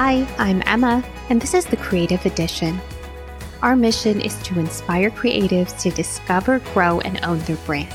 Hi, I'm Emma, and this is the Creative Edition. Our mission is to inspire creatives to discover, grow, and own their brand.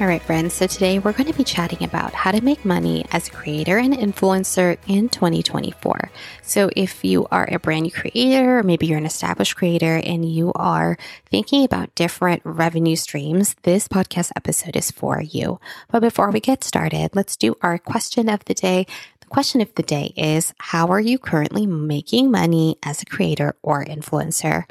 All right, friends, so today we're going to be chatting about how to make money as a creator and influencer in 2024. So, if you are a brand new creator, or maybe you're an established creator and you are thinking about different revenue streams, this podcast episode is for you. But before we get started, let's do our question of the day. Question of the day is How are you currently making money as a creator or influencer?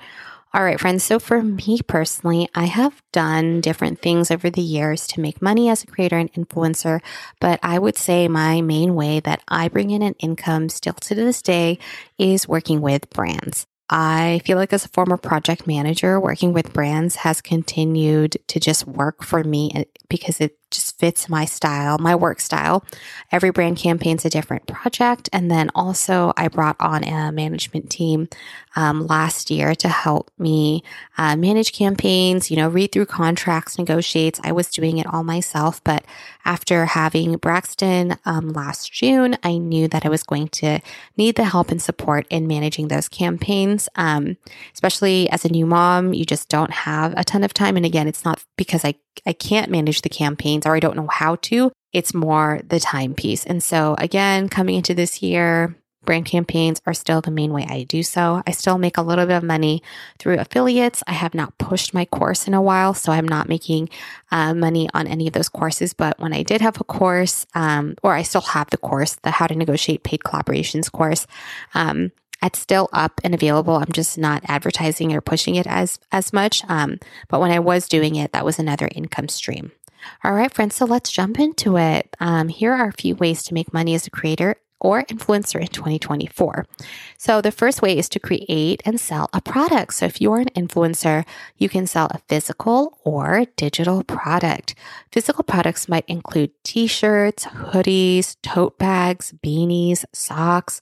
All right, friends. So for me personally, I have done different things over the years to make money as a creator and influencer, but I would say my main way that I bring in an income still to this day is working with brands. I feel like as a former project manager, working with brands has continued to just work for me eh, because it just fits my style, my work style. Every brand campaign's a different project. And then also, I brought on a management team um, last year to help me uh, manage campaigns, you know, read through contracts, negotiates. I was doing it all myself. But after having Braxton um, last June, I knew that I was going to need the help and support in managing those campaigns. Um, especially as a new mom, you just don't have a ton of time. And again, it's not because I, I can't manage the campaigns or I don't know how to. It's more the time piece. And so again, coming into this year, brand campaigns are still the main way I do so. I still make a little bit of money through affiliates. I have not pushed my course in a while, so I'm not making uh, money on any of those courses. But when I did have a course, um, or I still have the course, the How to Negotiate Paid Collaborations course, um, it's still up and available. I'm just not advertising or pushing it as as much. Um, but when I was doing it, that was another income stream. All right, friends. So let's jump into it. Um, here are a few ways to make money as a creator or influencer in 2024. So the first way is to create and sell a product. So if you're an influencer, you can sell a physical or digital product. Physical products might include t-shirts, hoodies, tote bags, beanies, socks,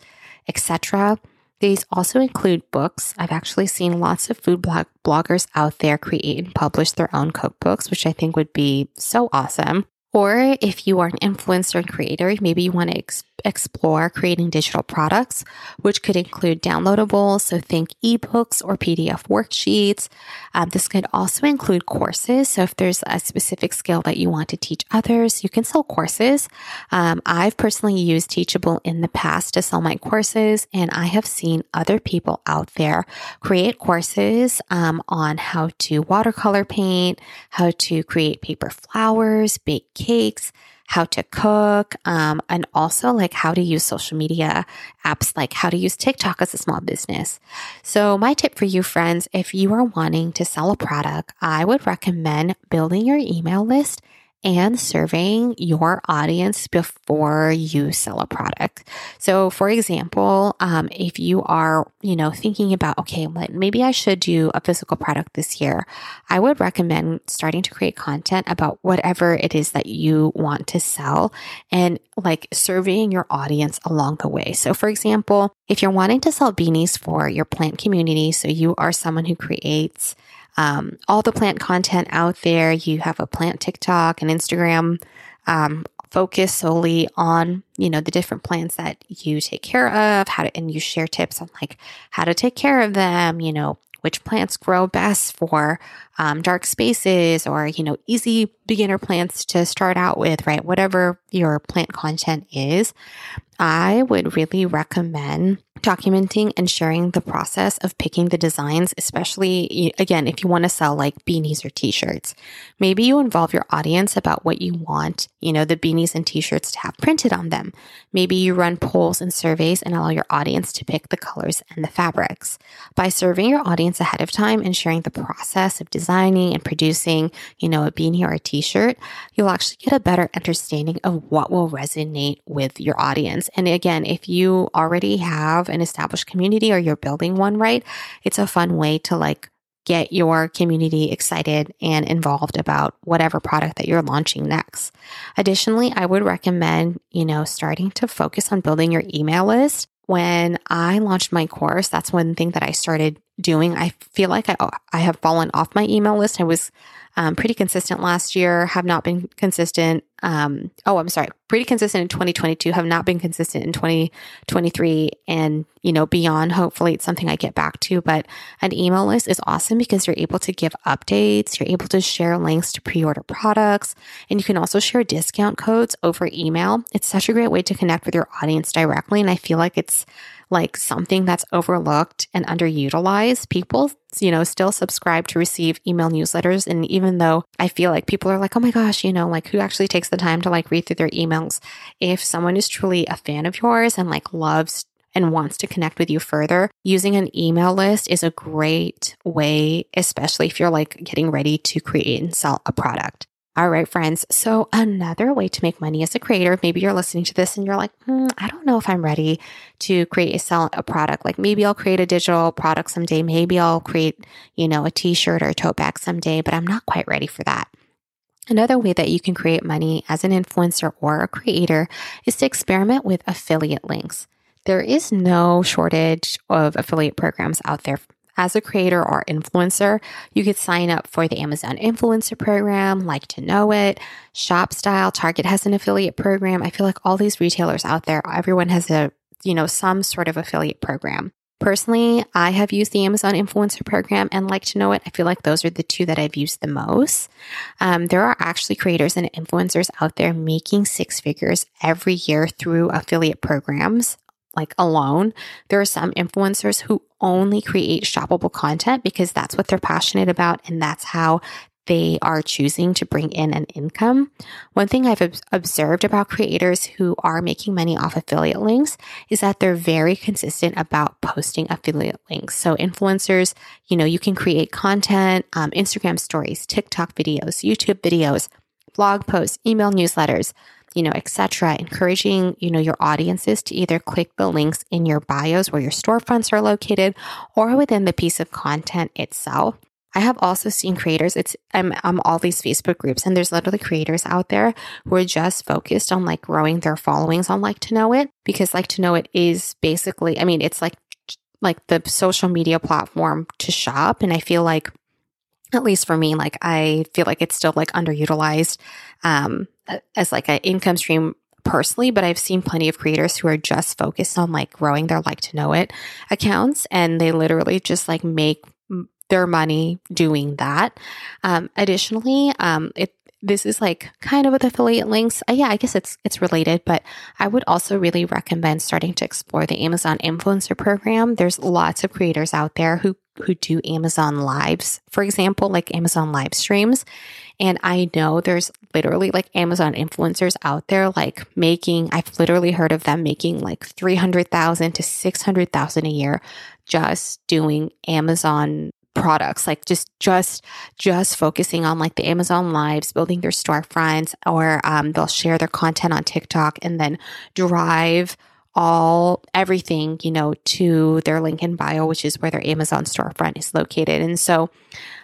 etc. These also include books. I've actually seen lots of food blog- bloggers out there create and publish their own cookbooks, which I think would be so awesome. Or if you are an influencer and creator, maybe you want to explore creating digital products, which could include downloadables. So think ebooks or PDF worksheets. Um, this could also include courses. So if there's a specific skill that you want to teach others, you can sell courses. Um, I've personally used Teachable in the past to sell my courses, and I have seen other people out there create courses um, on how to watercolor paint, how to create paper flowers, bake cakes, how to cook, um, and also like how to use social media apps, like how to use TikTok as a small business. So, my tip for you, friends, if you are wanting to sell a product, I would recommend building your email list and surveying your audience before you sell a product. So, for example, um, if you are, you know, thinking about, okay, maybe I should do a physical product this year, I would recommend starting to create content about whatever it is that you want to sell and like surveying your audience along the way. So, for example, if you're wanting to sell beanies for your plant community, so you are someone who creates um, all the plant content out there. You have a plant TikTok and Instagram. Um, focus solely on you know the different plants that you take care of how to and you share tips on like how to take care of them you know which plants grow best for um, dark spaces or you know easy beginner plants to start out with right whatever your plant content is i would really recommend documenting and sharing the process of picking the designs, especially again, if you want to sell like beanies or t-shirts. Maybe you involve your audience about what you want, you know, the beanies and t-shirts to have printed on them. Maybe you run polls and surveys and allow your audience to pick the colors and the fabrics. By serving your audience ahead of time and sharing the process of designing and producing, you know, a beanie or a t-shirt, you'll actually get a better understanding of what will resonate with your audience. And again, if you already have have an established community or you're building one, right? It's a fun way to like get your community excited and involved about whatever product that you're launching next. Additionally, I would recommend, you know, starting to focus on building your email list. When I launched my course, that's one thing that I started doing. I feel like I, I have fallen off my email list. I was um, pretty consistent last year, have not been consistent. Um, oh, I'm sorry, pretty consistent in 2022, have not been consistent in 2023, and you know beyond. Hopefully, it's something I get back to. But an email list is awesome because you're able to give updates, you're able to share links to pre-order products, and you can also share discount codes over email. It's such a great way to connect with your audience directly, and I feel like it's like something that's overlooked and underutilized. People, you know, still subscribe to receive email newsletters. And even though I feel like people are like, oh my gosh, you know, like who actually takes the time to like read through their emails? If someone is truly a fan of yours and like loves and wants to connect with you further, using an email list is a great way, especially if you're like getting ready to create and sell a product. All right, friends. So, another way to make money as a creator, maybe you're listening to this and you're like, hmm, I don't know if I'm ready to create a sell a product. Like maybe I'll create a digital product someday. Maybe I'll create, you know, a t-shirt or a tote bag someday, but I'm not quite ready for that. Another way that you can create money as an influencer or a creator is to experiment with affiliate links. There is no shortage of affiliate programs out there as a creator or influencer, you could sign up for the Amazon influencer program, like to know it, ShopStyle, Target has an affiliate program. I feel like all these retailers out there, everyone has a, you know, some sort of affiliate program. Personally, I have used the Amazon influencer program and like to know it. I feel like those are the two that I've used the most. Um, there are actually creators and influencers out there making six figures every year through affiliate programs like alone. There are some influencers who only create shoppable content because that's what they're passionate about and that's how they are choosing to bring in an income. One thing I've observed about creators who are making money off affiliate links is that they're very consistent about posting affiliate links. So, influencers, you know, you can create content, um, Instagram stories, TikTok videos, YouTube videos, blog posts, email newsletters you know, etc. Encouraging, you know, your audiences to either click the links in your bios where your storefronts are located or within the piece of content itself. I have also seen creators, it's I'm, I'm all these Facebook groups, and there's literally creators out there who are just focused on like growing their followings on Like to Know It because Like to Know It is basically, I mean, it's like like the social media platform to shop. And I feel like at least for me, like I feel like it's still like underutilized um, as like an income stream personally, but I've seen plenty of creators who are just focused on like growing their like to know it accounts and they literally just like make their money doing that. Um, additionally, um, it this is like kind of with affiliate links. Uh, yeah, I guess it's it's related, but I would also really recommend starting to explore the Amazon influencer program. There's lots of creators out there who who do Amazon lives, for example, like Amazon live streams. And I know there's literally like Amazon influencers out there like making I've literally heard of them making like 300,000 to 600,000 a year just doing Amazon products like just just just focusing on like the amazon lives building their storefronts or um, they'll share their content on tiktok and then drive all everything you know to their link in bio which is where their amazon storefront is located. And so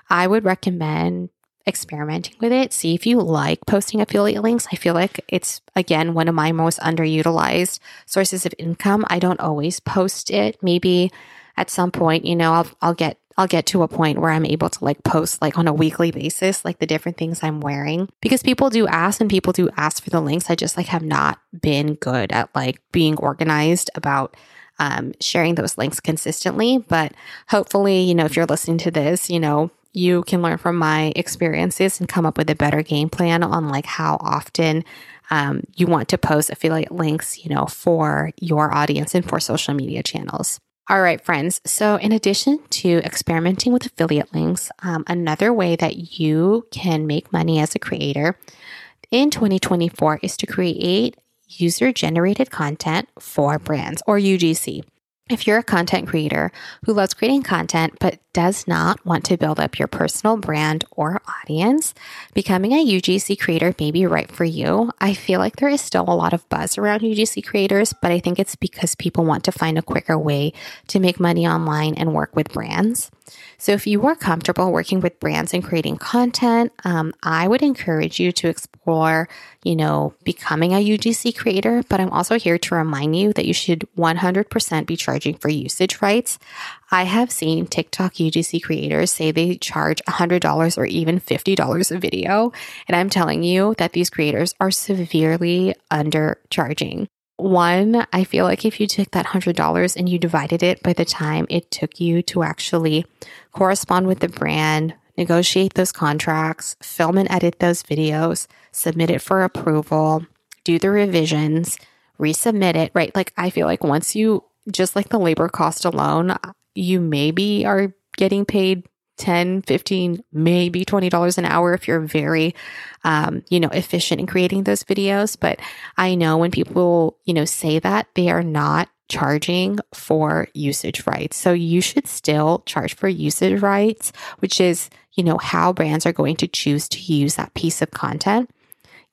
i would recommend experimenting with it see if you like posting affiliate links. I feel like it's again one of my most underutilized sources of income. I don't always post it. Maybe at some point you know i'll, I'll get I'll get to a point where I'm able to like post like on a weekly basis, like the different things I'm wearing because people do ask and people do ask for the links. I just like have not been good at like being organized about um, sharing those links consistently. But hopefully, you know, if you're listening to this, you know, you can learn from my experiences and come up with a better game plan on like how often um, you want to post affiliate links, you know, for your audience and for social media channels. All right, friends. So, in addition to experimenting with affiliate links, um, another way that you can make money as a creator in 2024 is to create user generated content for brands or UGC. If you're a content creator who loves creating content but does not want to build up your personal brand or audience, becoming a UGC creator may be right for you. I feel like there is still a lot of buzz around UGC creators, but I think it's because people want to find a quicker way to make money online and work with brands. So, if you are comfortable working with brands and creating content, um, I would encourage you to explore, you know, becoming a UGC creator. But I'm also here to remind you that you should 100% be charging for usage rights. I have seen TikTok UGC creators say they charge $100 or even $50 a video. And I'm telling you that these creators are severely undercharging. One, I feel like if you took that $100 and you divided it by the time it took you to actually correspond with the brand, negotiate those contracts, film and edit those videos, submit it for approval, do the revisions, resubmit it, right? Like, I feel like once you just like the labor cost alone, you maybe are getting paid 10 15 maybe $20 an hour if you're very um, you know efficient in creating those videos. But i know when people you know say that they are not charging for usage rights. So you should still charge for usage rights which is you know how brands are going to choose to use that piece of content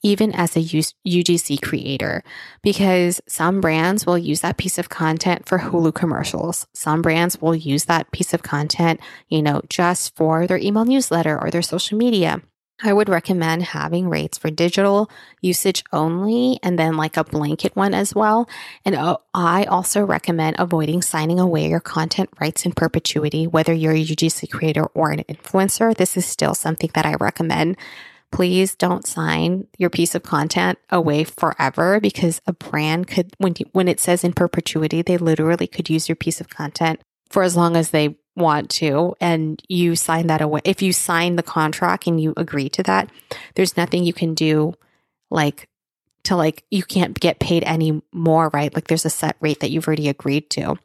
even as a UGC creator, because some brands will use that piece of content for Hulu commercials. Some brands will use that piece of content, you know, just for their email newsletter or their social media. I would recommend having rates for digital usage only and then like a blanket one as well. And uh, I also recommend avoiding signing away your content rights in perpetuity, whether you're a UGC creator or an influencer. This is still something that I recommend please don't sign your piece of content away forever because a brand could when when it says in perpetuity they literally could use your piece of content for as long as they want to. And you sign that away if you sign the contract and you agree to that there's nothing you can do like to like you can't get paid any more right? Like there's a set rate that you've already agreed to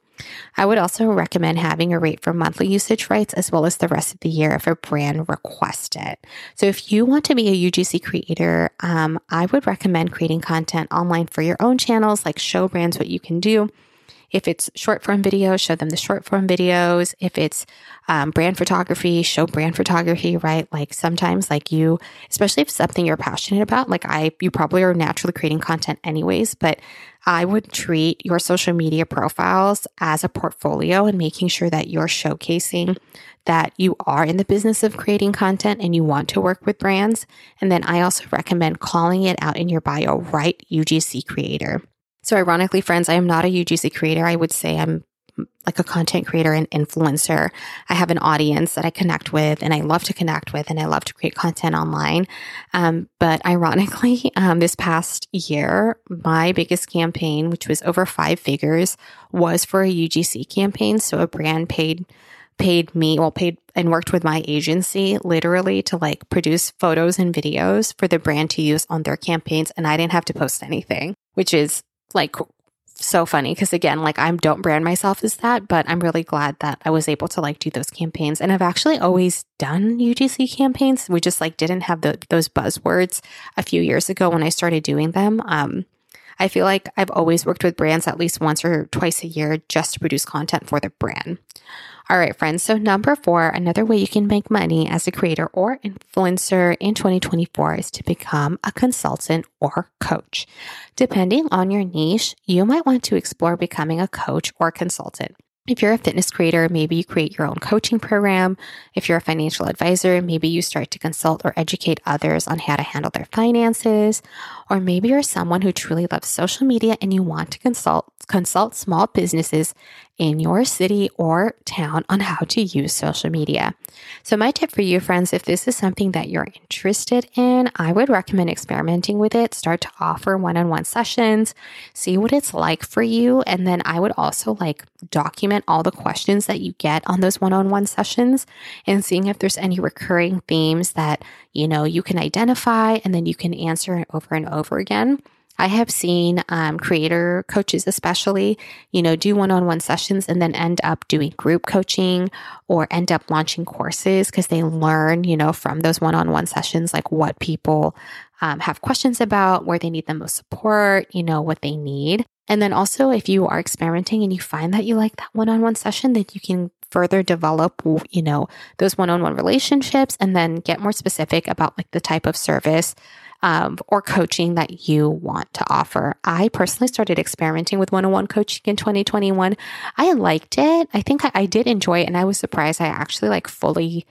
I would also recommend having a rate for monthly usage rights as well as the rest of the year if a brand requests it. So, if you want to be a UGC creator, um, I would recommend creating content online for your own channels, like show brands what you can do. If it's short form videos, show them the short form videos. If it's um, brand photography, show brand photography, right? Like sometimes, like you, especially if something you're passionate about, like I, you probably are naturally creating content anyways, but I would treat your social media profiles as a portfolio and making sure that you're showcasing that you are in the business of creating content and you want to work with brands. And then I also recommend calling it out in your bio, right? UGC creator. So, ironically, friends, I am not a UGC creator. I would say I'm like a content creator and influencer. I have an audience that I connect with and I love to connect with and I love to create content online. Um, but ironically, um, this past year, my biggest campaign, which was over five figures, was for a UGC campaign. So a brand paid paid me well paid and worked with my agency literally to like produce photos and videos for the brand to use on their campaigns and I didn't have to post anything which is like so funny because again like i don't brand myself as that but i'm really glad that i was able to like do those campaigns. And i've actually always done ugc campaigns. We just like didn't have the, those buzzwords a few years ago when i started doing them. Um, i feel like i've always worked with brands at least once or twice a year just to produce content for the brand all right, friends. So, number four, another way you can make money as a creator or influencer in 2024 is to become a consultant or coach. Depending on your niche, you might want to explore becoming a coach or consultant. If you're a fitness creator, maybe you create your own coaching program. If you're a financial advisor, maybe you start to consult or educate others on how to handle their finances. Or maybe you're someone who truly loves social media and you want to consult consult small businesses in your city or town on how to use social media. So, my tip for you, friends, if this is something that you're interested in, I would recommend experimenting with it. Start to offer one on one sessions, see what it's like for you. And then I would also like document all the questions that you get on those one on one sessions and seeing if there's any recurring themes that, you know, you can identify and then you can answer over and over again. I have seen um, creator coaches, especially, you know, do one on one sessions and then end up doing group coaching or end up launching courses because they learn, you know, from those one on one sessions, like what people um, have questions about, where they need the most support, you know, what they need. And then also, if you are experimenting and you find that you like that one on one session, that you can further develop, you know, those one on one relationships and then get more specific about like the type of service um, or coaching that you want to offer. I personally started experimenting with one on one coaching in 2021. I liked it. I think I, I did enjoy it. And I was surprised I actually like fully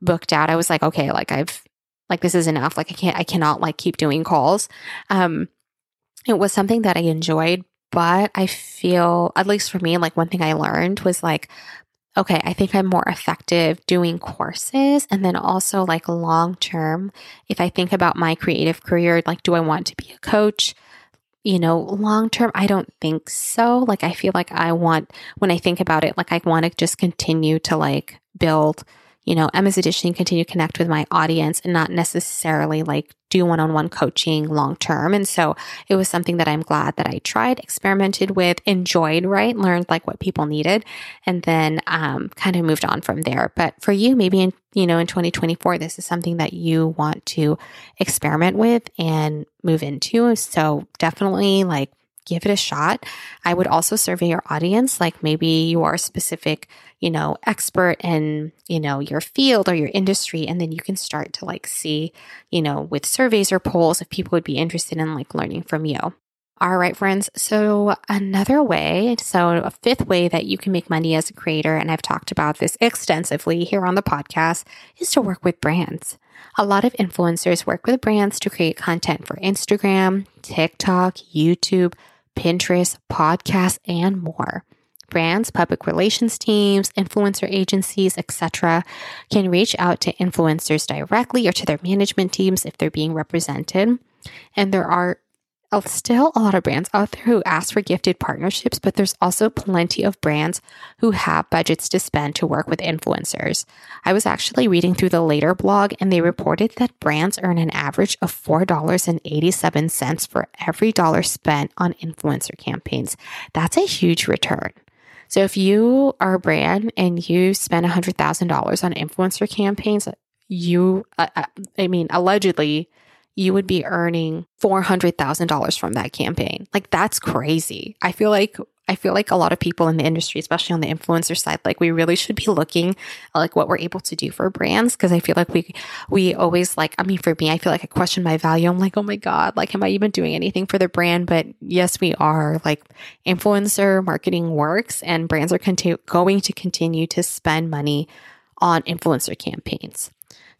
booked out. I was like, okay, like I've, like this is enough. Like I can't, I cannot like keep doing calls. Um, it was something that I enjoyed, but I feel, at least for me, like one thing I learned was like okay, I think I'm more effective doing courses. And then also, like, long term, if I think about my creative career, like, do I want to be a coach? You know, long term, I don't think so. Like, I feel like I want, when I think about it, like, I want to just continue to like build you know, Emma's Edition continue to connect with my audience and not necessarily like do one on one coaching long term. And so it was something that I'm glad that I tried, experimented with, enjoyed, right? Learned like what people needed, and then um, kind of moved on from there. But for you, maybe in, you know, in 2024, this is something that you want to experiment with and move into. So definitely like give it a shot. I would also survey your audience, like maybe you are a specific, you know, expert in, you know, your field or your industry. And then you can start to like see, you know, with surveys or polls if people would be interested in like learning from you. All right, friends. So, another way, so a fifth way that you can make money as a creator, and I've talked about this extensively here on the podcast, is to work with brands. A lot of influencers work with brands to create content for Instagram, TikTok, YouTube, Pinterest, podcasts, and more. Brands, public relations teams, influencer agencies, etc., can reach out to influencers directly or to their management teams if they're being represented. And there are still a lot of brands out there who ask for gifted partnerships, but there's also plenty of brands who have budgets to spend to work with influencers. I was actually reading through the Later blog and they reported that brands earn an average of $4.87 for every dollar spent on influencer campaigns. That's a huge return. So if you are a brand and you spend $100,000 on influencer campaigns, you, uh, uh, I mean, allegedly, you would be earning $400,000 from that campaign. Like that's crazy. I feel like I feel like a lot of people in the industry, especially on the influencer side, like we really should be looking like what we're able to do for brands because I feel like we we always like I mean for me I feel like I question my value. I'm like, "Oh my god, like am I even doing anything for the brand?" But yes, we are. Like influencer marketing works and brands are conti- going to continue to spend money on influencer campaigns.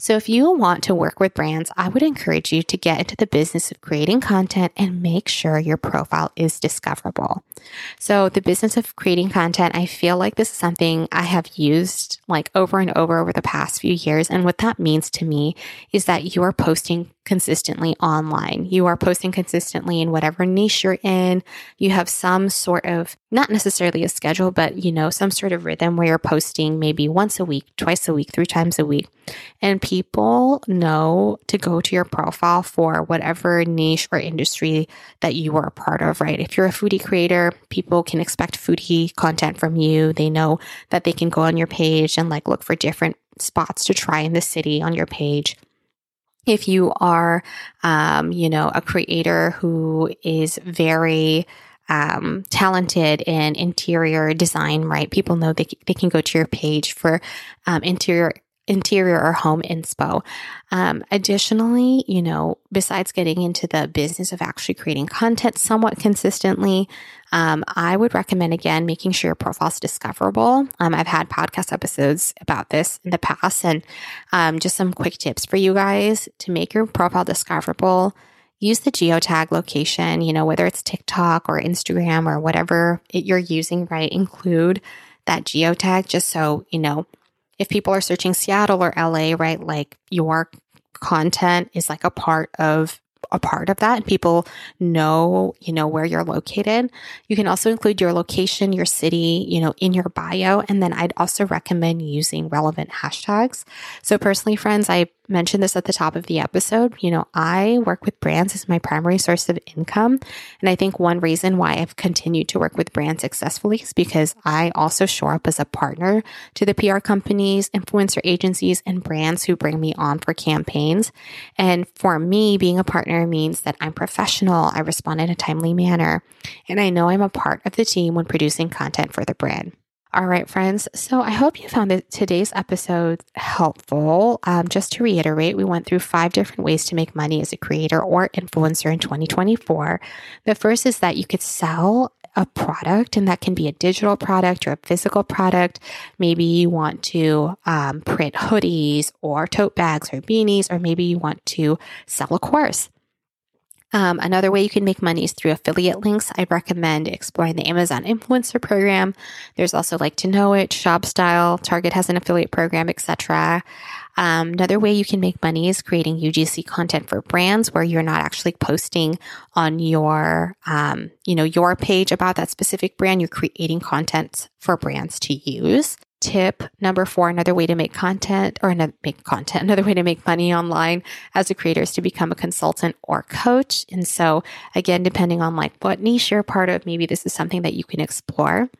So, if you want to work with brands, I would encourage you to get into the business of creating content and make sure your profile is discoverable. So, the business of creating content, I feel like this is something I have used like over and over over the past few years. And what that means to me is that you are posting consistently online. You are posting consistently in whatever niche you're in. You have some sort of, not necessarily a schedule, but you know, some sort of rhythm where you're posting maybe once a week, twice a week, three times a week. And people know to go to your profile for whatever niche or industry that you are a part of, right? If you're a foodie creator, people can expect foodie content from you. They know that they can go on your page and like look for different spots to try in the city on your page if you are, um, you know, a creator who is very um, talented in interior design, right? People know they, they can go to your page for um, interior interior or home inspo. Um, additionally, you know, besides getting into the business of actually creating content somewhat consistently, um, I would recommend again making sure your profile is discoverable. Um, I've had podcast episodes about this in the past, and um, just some quick tips for you guys to make your profile discoverable. Use the geotag location, you know, whether it's TikTok or Instagram or whatever it, you're using, right? Include that geotag just so, you know, if people are searching Seattle or LA, right? Like your content is like a part of a part of that and people know, you know, where you're located. You can also include your location, your city, you know, in your bio. And then I'd also recommend using relevant hashtags. So personally, friends, I mentioned this at the top of the episode. You know, I work with brands as my primary source of income. And I think one reason why I've continued to work with brands successfully is because I also show up as a partner to the PR companies, influencer agencies, and brands who bring me on for campaigns. And for me, being a partner means that I'm professional, I respond in a timely manner, and I know I'm a part of the team when producing content for the brand. All right, friends. So I hope you found today's episode helpful. Um, just to reiterate, we went through five different ways to make money as a creator or influencer in 2024. The first is that you could sell a product, and that can be a digital product or a physical product. Maybe you want to um, print hoodies or tote bags or beanies, or maybe you want to sell a course. Um, another way you can make money is through affiliate links. I recommend exploring the Amazon influencer program. There's also like to know it, shop style, Target has an affiliate program, etc. Um, another way you can make money is creating UGC content for brands where you're not actually posting on your, um, you know, your page about that specific brand. You're creating content for brands to use tip number four another way to make content or another make content another way to make money online as a creator is to become a consultant or coach. And so again depending on like what niche you're part of maybe this is something that you can explore.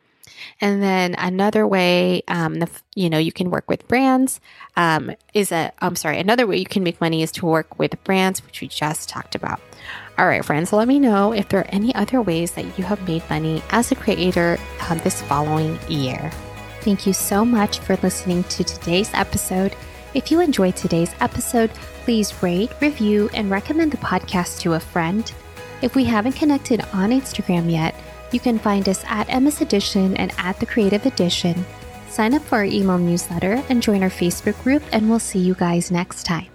And then another way um, the, you know you can work with brands um, is a i'm sorry another way you can make money is to work with brands which we just talked about. All right, friends, let me know if there are any other ways that you have made money as a creator um, this following year. Thank you so much for listening to today's episode. If you enjoyed today's episode, please rate, review, and recommend the podcast to a friend. If we haven't connected on Instagram yet, you can find us at Emma's Edition and at The Creative Edition. Sign up for our email newsletter and join our Facebook group, and we'll see you guys next time.